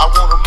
I wanna